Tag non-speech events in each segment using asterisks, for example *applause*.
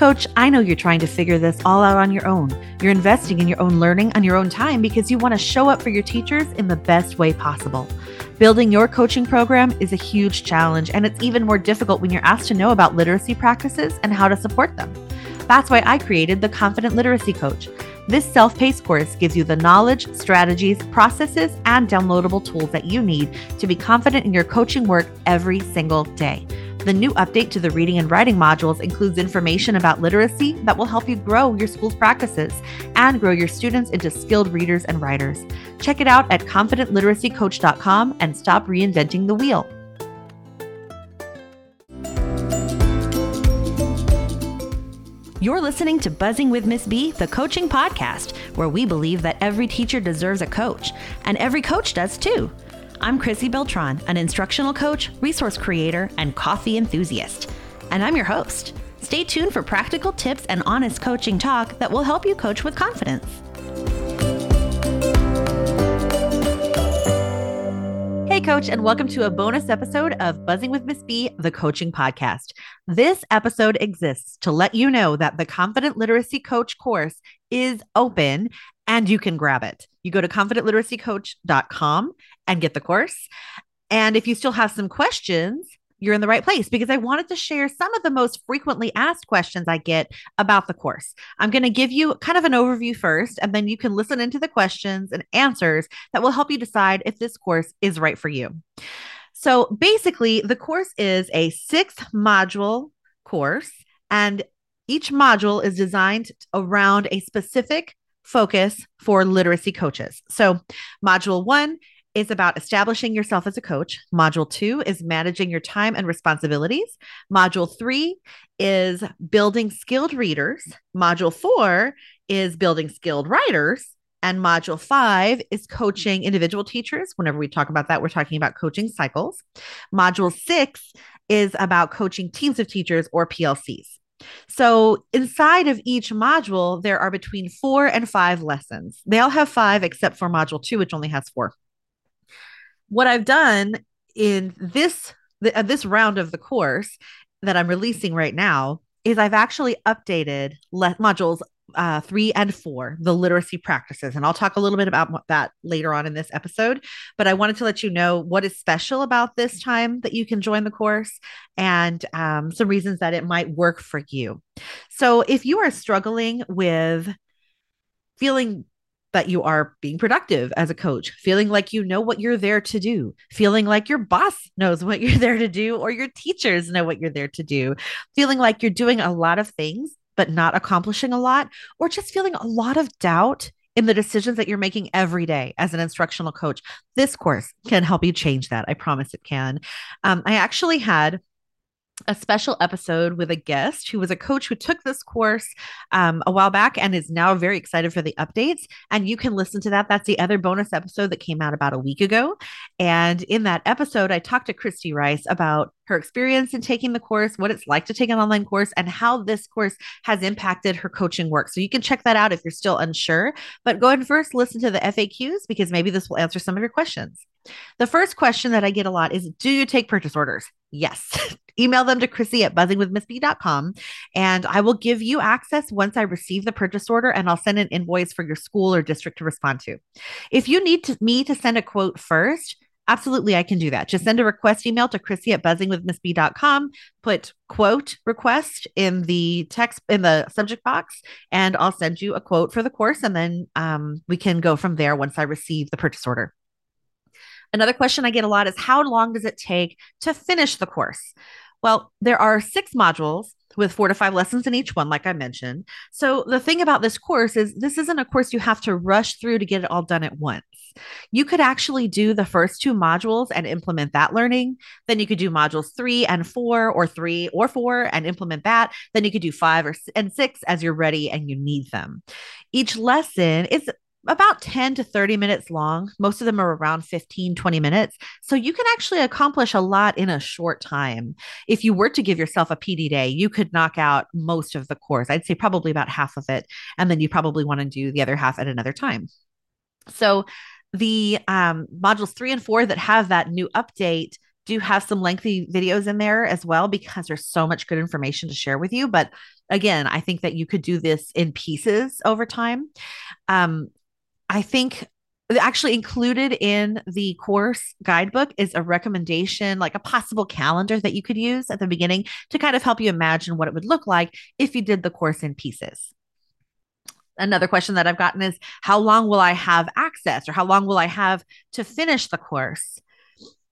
Coach, I know you're trying to figure this all out on your own. You're investing in your own learning on your own time because you want to show up for your teachers in the best way possible. Building your coaching program is a huge challenge, and it's even more difficult when you're asked to know about literacy practices and how to support them. That's why I created the Confident Literacy Coach. This self paced course gives you the knowledge, strategies, processes, and downloadable tools that you need to be confident in your coaching work every single day. The new update to the reading and writing modules includes information about literacy that will help you grow your school's practices and grow your students into skilled readers and writers. Check it out at confidentliteracycoach.com and stop reinventing the wheel. You're listening to Buzzing with Miss B, the coaching podcast, where we believe that every teacher deserves a coach, and every coach does too. I'm Chrissy Beltran, an instructional coach, resource creator, and coffee enthusiast. And I'm your host. Stay tuned for practical tips and honest coaching talk that will help you coach with confidence. Hey, Coach, and welcome to a bonus episode of Buzzing with Miss B, the coaching podcast. This episode exists to let you know that the Confident Literacy Coach course is open and you can grab it. You go to confidentliteracycoach.com and get the course. And if you still have some questions, you're in the right place because I wanted to share some of the most frequently asked questions I get about the course. I'm going to give you kind of an overview first, and then you can listen into the questions and answers that will help you decide if this course is right for you. So basically, the course is a six module course, and each module is designed around a specific focus for literacy coaches. So, module one is about establishing yourself as a coach. Module two is managing your time and responsibilities. Module three is building skilled readers. Module four is building skilled writers. And module five is coaching individual teachers. Whenever we talk about that, we're talking about coaching cycles. Module six is about coaching teams of teachers or PLCs. So, inside of each module, there are between four and five lessons. They all have five, except for module two, which only has four. What I've done in this uh, this round of the course that I'm releasing right now is I've actually updated le- modules uh, three and four, the literacy practices. And I'll talk a little bit about that later on in this episode. But I wanted to let you know what is special about this time that you can join the course and um, some reasons that it might work for you. So if you are struggling with feeling that you are being productive as a coach, feeling like you know what you're there to do, feeling like your boss knows what you're *laughs* there to do, or your teachers know what you're there to do, feeling like you're doing a lot of things but not accomplishing a lot, or just feeling a lot of doubt in the decisions that you're making every day as an instructional coach. This course can help you change that. I promise it can. Um, I actually had a special episode with a guest who was a coach who took this course um, a while back and is now very excited for the updates. And you can listen to that. That's the other bonus episode that came out about a week ago. And in that episode, I talked to Christy Rice about her experience in taking the course, what it's like to take an online course, and how this course has impacted her coaching work. So you can check that out if you're still unsure. But go and first listen to the FAQs because maybe this will answer some of your questions. The first question that I get a lot is Do you take purchase orders? Yes. *laughs* Email them to Chrissy at buzzingwithmissb.com and I will give you access once I receive the purchase order and I'll send an invoice for your school or district to respond to. If you need to, me to send a quote first, absolutely I can do that. Just send a request email to Chrissy at buzzingwithmissb.com, put quote request in the text in the subject box, and I'll send you a quote for the course and then um, we can go from there once I receive the purchase order. Another question I get a lot is how long does it take to finish the course? Well, there are six modules with four to five lessons in each one, like I mentioned. So, the thing about this course is this isn't a course you have to rush through to get it all done at once. You could actually do the first two modules and implement that learning. Then you could do modules three and four, or three or four, and implement that. Then you could do five or and six as you're ready and you need them. Each lesson is about 10 to 30 minutes long. Most of them are around 15, 20 minutes. So you can actually accomplish a lot in a short time. If you were to give yourself a PD day, you could knock out most of the course. I'd say probably about half of it. And then you probably want to do the other half at another time. So the um, modules three and four that have that new update do have some lengthy videos in there as well because there's so much good information to share with you. But again, I think that you could do this in pieces over time. Um, I think actually included in the course guidebook is a recommendation, like a possible calendar that you could use at the beginning to kind of help you imagine what it would look like if you did the course in pieces. Another question that I've gotten is how long will I have access or how long will I have to finish the course?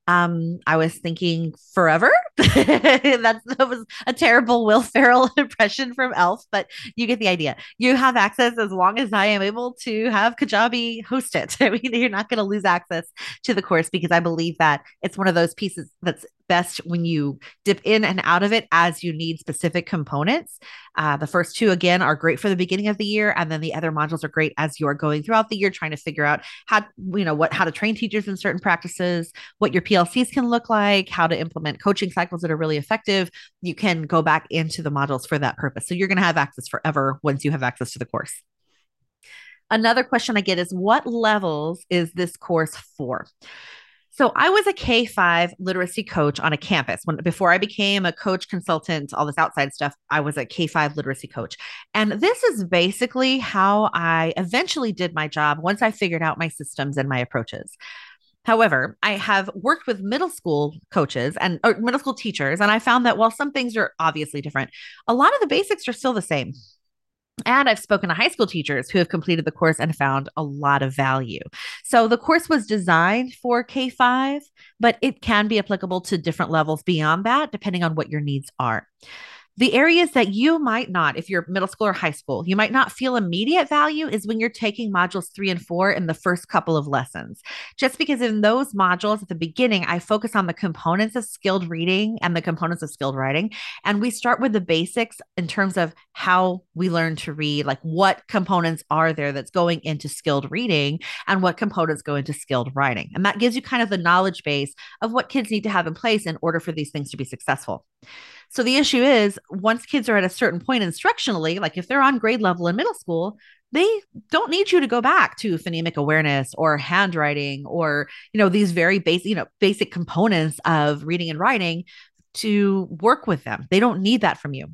Um, I was thinking forever. *laughs* That was a terrible Will Ferrell *laughs* impression from Elf, but you get the idea. You have access as long as I am able to have Kajabi host it. *laughs* I mean, you're not going to lose access to the course because I believe that it's one of those pieces that's best when you dip in and out of it as you need specific components. Uh, the first two, again, are great for the beginning of the year, and then the other modules are great as you're going throughout the year, trying to figure out how you know what how to train teachers in certain practices, what your PLCs can look like, how to implement coaching cycles that are really effective. You can go back into the modules for that purpose. So you're going to have access forever once you have access to the course. Another question I get is what levels is this course for? So I was a K 5 literacy coach on a campus when before I became a coach consultant, all this outside stuff, I was a K 5 literacy coach. And this is basically how I eventually did my job once I figured out my systems and my approaches. However, I have worked with middle school coaches and middle school teachers, and I found that while some things are obviously different, a lot of the basics are still the same. And I've spoken to high school teachers who have completed the course and found a lot of value. So the course was designed for K 5, but it can be applicable to different levels beyond that, depending on what your needs are the areas that you might not, if you're middle school or high school, you might not feel immediate value is when you're taking modules three and four in the first couple of lessons. Just because in those modules at the beginning, I focus on the components of skilled reading and the components of skilled writing. And we start with the basics in terms of how we learn to read, like what components are there that's going into skilled reading and what components go into skilled writing. And that gives you kind of the knowledge base of what kids need to have in place in order for these things to be successful. So the issue is once kids are at a certain point instructionally, like if they're on grade level in middle school, they don't need you to go back to phonemic awareness or handwriting or you know these very basic you know basic components of reading and writing to work with them. They don't need that from you.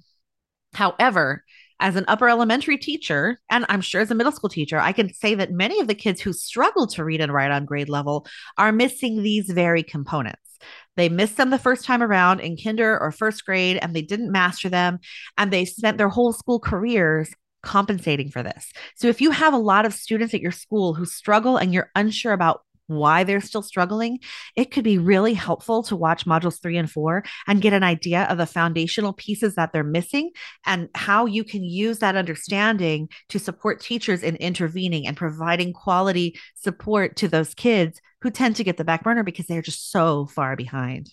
However, as an upper elementary teacher, and I'm sure as a middle school teacher, I can say that many of the kids who struggle to read and write on grade level are missing these very components. They missed them the first time around in kinder or first grade and they didn't master them. And they spent their whole school careers compensating for this. So if you have a lot of students at your school who struggle and you're unsure about why they're still struggling, it could be really helpful to watch modules three and four and get an idea of the foundational pieces that they're missing and how you can use that understanding to support teachers in intervening and providing quality support to those kids who tend to get the back burner because they're just so far behind.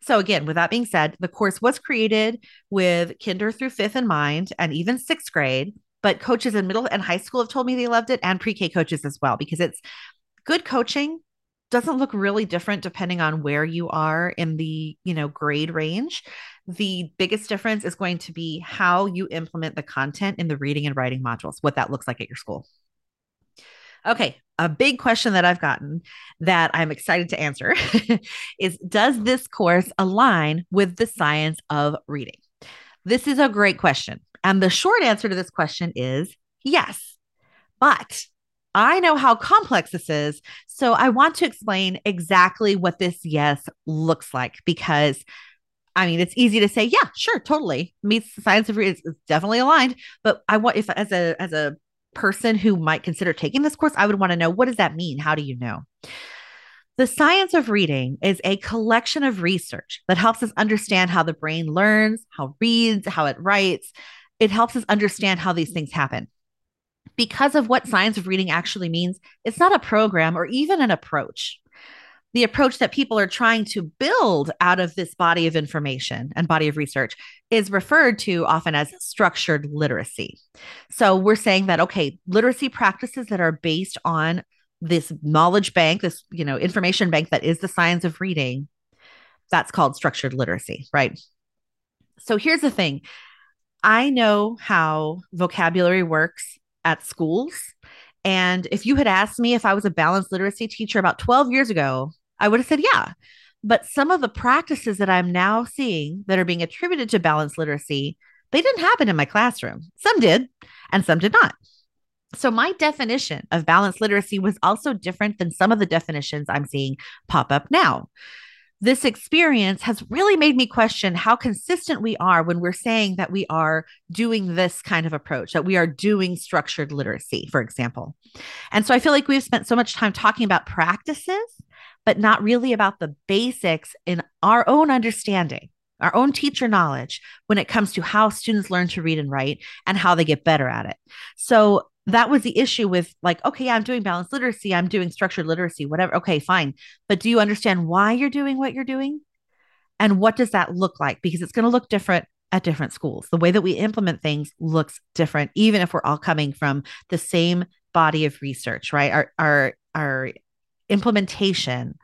So, again, with that being said, the course was created with kinder through fifth in mind and even sixth grade. But coaches in middle and high school have told me they loved it, and pre K coaches as well, because it's good coaching doesn't look really different depending on where you are in the you know grade range the biggest difference is going to be how you implement the content in the reading and writing modules what that looks like at your school Okay, a big question that I've gotten that I'm excited to answer *laughs* is Does this course align with the science of reading? This is a great question. And the short answer to this question is yes. But I know how complex this is. So I want to explain exactly what this yes looks like because I mean, it's easy to say, yeah, sure, totally meets the science of reading. It's definitely aligned. But I want, if as a as a person who might consider taking this course, I would want to know what does that mean? How do you know? The science of reading is a collection of research that helps us understand how the brain learns, how it reads, how it writes. It helps us understand how these things happen. Because of what science of reading actually means, it's not a program or even an approach the approach that people are trying to build out of this body of information and body of research is referred to often as structured literacy. So we're saying that okay, literacy practices that are based on this knowledge bank, this, you know, information bank that is the science of reading, that's called structured literacy, right? So here's the thing. I know how vocabulary works at schools. And if you had asked me if I was a balanced literacy teacher about 12 years ago, I would have said, yeah. But some of the practices that I'm now seeing that are being attributed to balanced literacy, they didn't happen in my classroom. Some did, and some did not. So, my definition of balanced literacy was also different than some of the definitions I'm seeing pop up now. This experience has really made me question how consistent we are when we're saying that we are doing this kind of approach, that we are doing structured literacy, for example. And so I feel like we've spent so much time talking about practices, but not really about the basics in our own understanding our own teacher knowledge when it comes to how students learn to read and write and how they get better at it. So that was the issue with like, okay, I'm doing balanced literacy, I'm doing structured literacy, whatever. Okay, fine. But do you understand why you're doing what you're doing? And what does that look like? Because it's going to look different at different schools. The way that we implement things looks different, even if we're all coming from the same body of research, right? Our our our implementation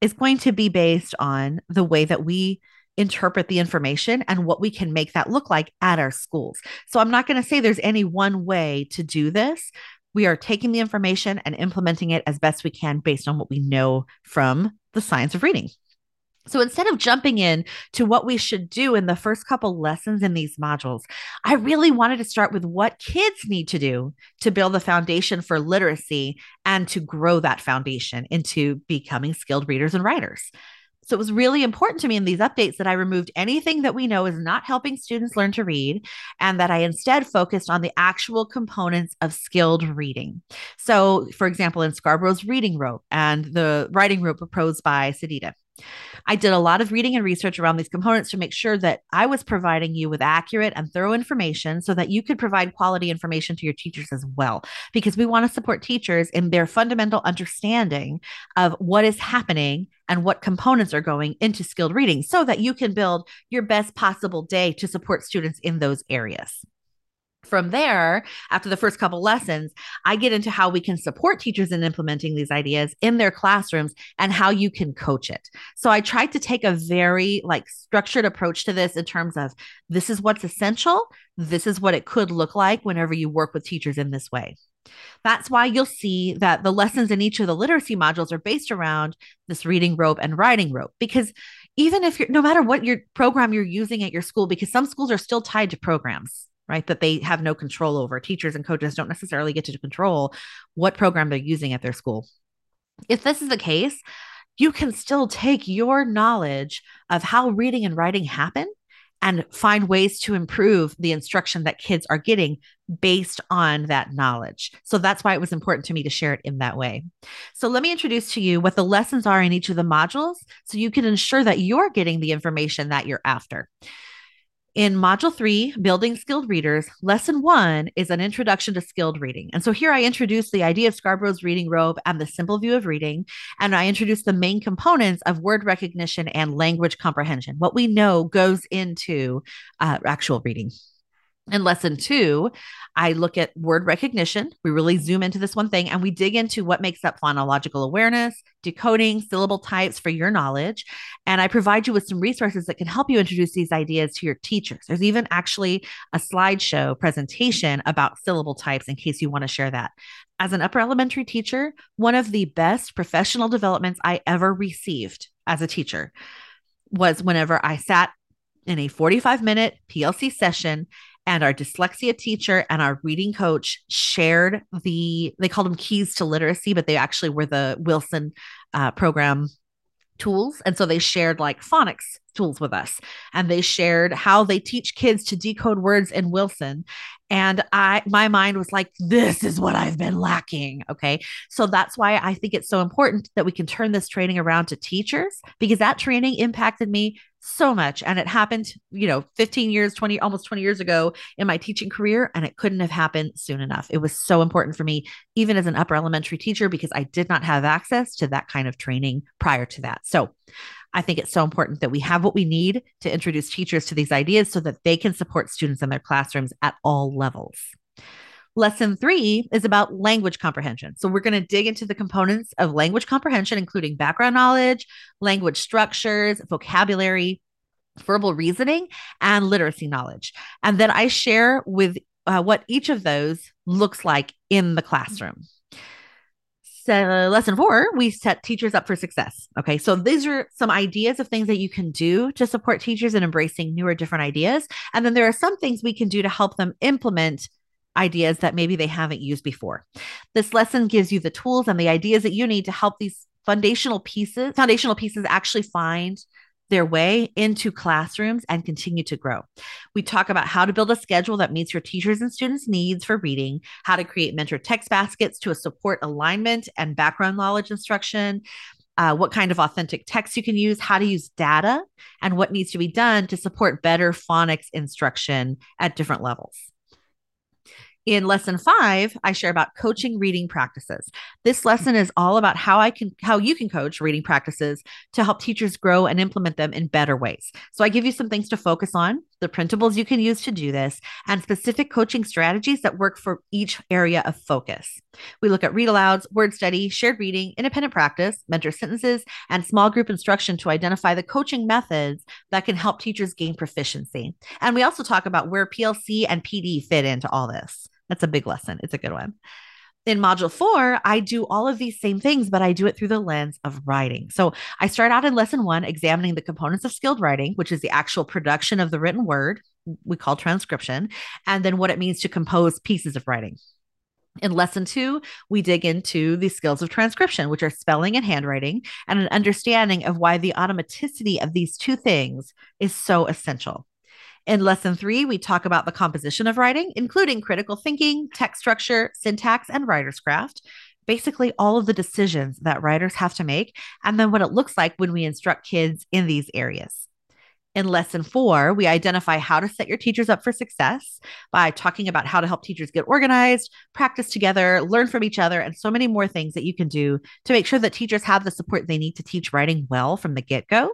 is going to be based on the way that we interpret the information and what we can make that look like at our schools. So I'm not going to say there's any one way to do this. We are taking the information and implementing it as best we can based on what we know from the science of reading. So instead of jumping in to what we should do in the first couple lessons in these modules, I really wanted to start with what kids need to do to build the foundation for literacy and to grow that foundation into becoming skilled readers and writers. So it was really important to me in these updates that I removed anything that we know is not helping students learn to read and that I instead focused on the actual components of skilled reading. So, for example, in Scarborough's reading rope and the writing rope proposed by Sedita. I did a lot of reading and research around these components to make sure that I was providing you with accurate and thorough information so that you could provide quality information to your teachers as well. Because we want to support teachers in their fundamental understanding of what is happening and what components are going into skilled reading so that you can build your best possible day to support students in those areas from there, after the first couple lessons, I get into how we can support teachers in implementing these ideas in their classrooms and how you can coach it. So I tried to take a very like structured approach to this in terms of this is what's essential, this is what it could look like whenever you work with teachers in this way. That's why you'll see that the lessons in each of the literacy modules are based around this reading rope and writing rope because even if you're no matter what your program you're using at your school because some schools are still tied to programs right? That they have no control over. Teachers and coaches don't necessarily get to control what program they're using at their school. If this is the case, you can still take your knowledge of how reading and writing happen and find ways to improve the instruction that kids are getting based on that knowledge. So that's why it was important to me to share it in that way. So let me introduce to you what the lessons are in each of the modules so you can ensure that you're getting the information that you're after. In Module 3, Building Skilled Readers, Lesson 1 is an introduction to skilled reading. And so here I introduce the idea of Scarborough's reading rope and the simple view of reading. And I introduce the main components of word recognition and language comprehension, what we know goes into uh, actual reading. In lesson two, I look at word recognition. We really zoom into this one thing and we dig into what makes up phonological awareness, decoding, syllable types for your knowledge. And I provide you with some resources that can help you introduce these ideas to your teachers. There's even actually a slideshow presentation about syllable types in case you want to share that. As an upper elementary teacher, one of the best professional developments I ever received as a teacher was whenever I sat in a 45 minute PLC session and our dyslexia teacher and our reading coach shared the they called them keys to literacy but they actually were the wilson uh, program tools. And so they shared like phonics tools with us and they shared how they teach kids to decode words in wilson. And i my mind was like this is what i've been lacking okay? So that's why i think it's so important that we can turn this training around to teachers because that training impacted me so much. And it happened you know 15 years 20 almost 20 years ago in my teaching career and it couldn't have happened soon enough. It was so important for me even as an upper elementary teacher because i did not have access to that kind of training prior to that. So i think it's so important that we have what we need to introduce teachers to these ideas so that they can support students in their classrooms at all levels Lesson three is about language comprehension. So, we're going to dig into the components of language comprehension, including background knowledge, language structures, vocabulary, verbal reasoning, and literacy knowledge. And then I share with uh, what each of those looks like in the classroom. So, lesson four, we set teachers up for success. Okay. So, these are some ideas of things that you can do to support teachers in embracing newer, different ideas. And then there are some things we can do to help them implement ideas that maybe they haven't used before. This lesson gives you the tools and the ideas that you need to help these foundational pieces, foundational pieces actually find their way into classrooms and continue to grow. We talk about how to build a schedule that meets your teachers and students' needs for reading, how to create mentor text baskets to support alignment and background knowledge instruction, uh, what kind of authentic text you can use, how to use data, and what needs to be done to support better phonics instruction at different levels. In lesson five, I share about coaching reading practices. This lesson is all about how I can how you can coach reading practices to help teachers grow and implement them in better ways. So I give you some things to focus on, the printables you can use to do this, and specific coaching strategies that work for each area of focus. We look at read alouds, word study, shared reading, independent practice, mentor sentences, and small group instruction to identify the coaching methods that can help teachers gain proficiency. And we also talk about where PLC and PD fit into all this. That's a big lesson. It's a good one in module four, I do all of these same things, but I do it through the lens of writing. So I start out in lesson one, examining the components of skilled writing, which is the actual production of the written word, we call transcription, and then what it means to compose pieces of writing. In lesson two, we dig into the skills of transcription, which are spelling and handwriting, and an understanding of why the automaticity of these two things is so essential. In lesson three, we talk about the composition of writing, including critical thinking, text structure, syntax, and writer's craft. Basically, all of the decisions that writers have to make, and then what it looks like when we instruct kids in these areas. In lesson four, we identify how to set your teachers up for success by talking about how to help teachers get organized, practice together, learn from each other, and so many more things that you can do to make sure that teachers have the support they need to teach writing well from the get go.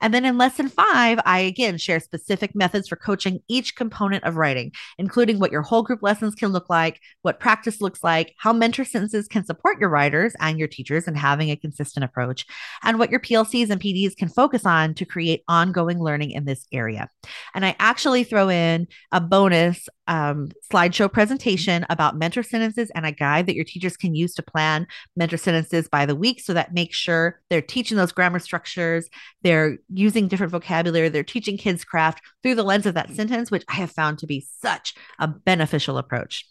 And then in lesson five, I again share specific methods for coaching each component of writing, including what your whole group lessons can look like, what practice looks like, how mentor sentences can support your writers and your teachers in having a consistent approach, and what your PLCs and PDs can focus on to create ongoing learning in this area. And I actually throw in a bonus um, slideshow presentation about mentor sentences and a guide that your teachers can use to plan mentor sentences by the week so that make sure they're teaching those grammar structures, they're using different vocabulary, they're teaching kids craft through the lens of that sentence, which I have found to be such a beneficial approach.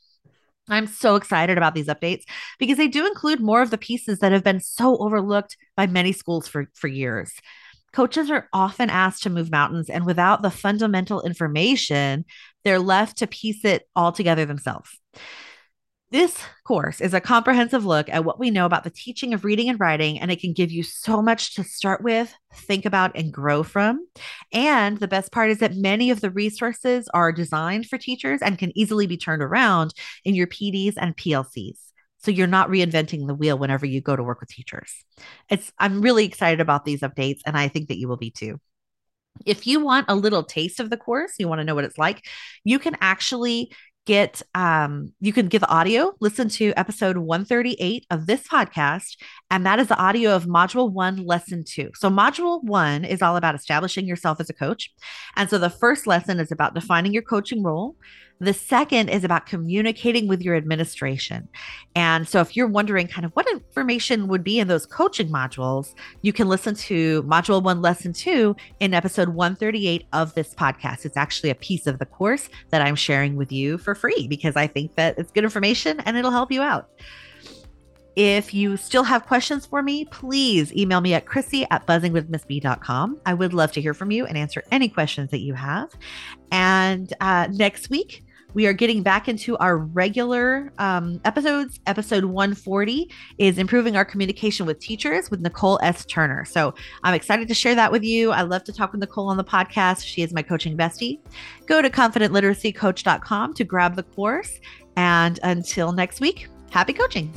I'm so excited about these updates because they do include more of the pieces that have been so overlooked by many schools for, for years. Coaches are often asked to move mountains, and without the fundamental information, they're left to piece it all together themselves. This course is a comprehensive look at what we know about the teaching of reading and writing, and it can give you so much to start with, think about, and grow from. And the best part is that many of the resources are designed for teachers and can easily be turned around in your PDs and PLCs. So you're not reinventing the wheel whenever you go to work with teachers. It's I'm really excited about these updates and I think that you will be too. If you want a little taste of the course, you want to know what it's like, you can actually get um you can get the audio listen to episode 138 of this podcast and that is the audio of module 1 lesson 2 so module 1 is all about establishing yourself as a coach and so the first lesson is about defining your coaching role the second is about communicating with your administration. And so, if you're wondering kind of what information would be in those coaching modules, you can listen to module one, lesson two in episode 138 of this podcast. It's actually a piece of the course that I'm sharing with you for free because I think that it's good information and it'll help you out. If you still have questions for me, please email me at Chrissy at buzzingwithmissb.com. I would love to hear from you and answer any questions that you have. And uh, next week, we are getting back into our regular um, episodes. Episode 140 is improving our communication with teachers with Nicole S. Turner. So I'm excited to share that with you. I love to talk with Nicole on the podcast. She is my coaching bestie. Go to confidentliteracycoach.com to grab the course. And until next week, happy coaching.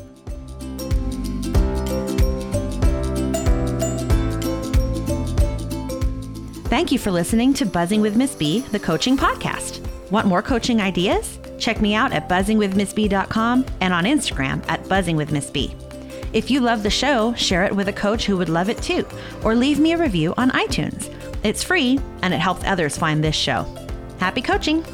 Thank you for listening to Buzzing with Miss B, the coaching podcast. Want more coaching ideas? Check me out at buzzingwithmissb.com and on Instagram at buzzingwithmissb. If you love the show, share it with a coach who would love it too, or leave me a review on iTunes. It's free and it helps others find this show. Happy coaching!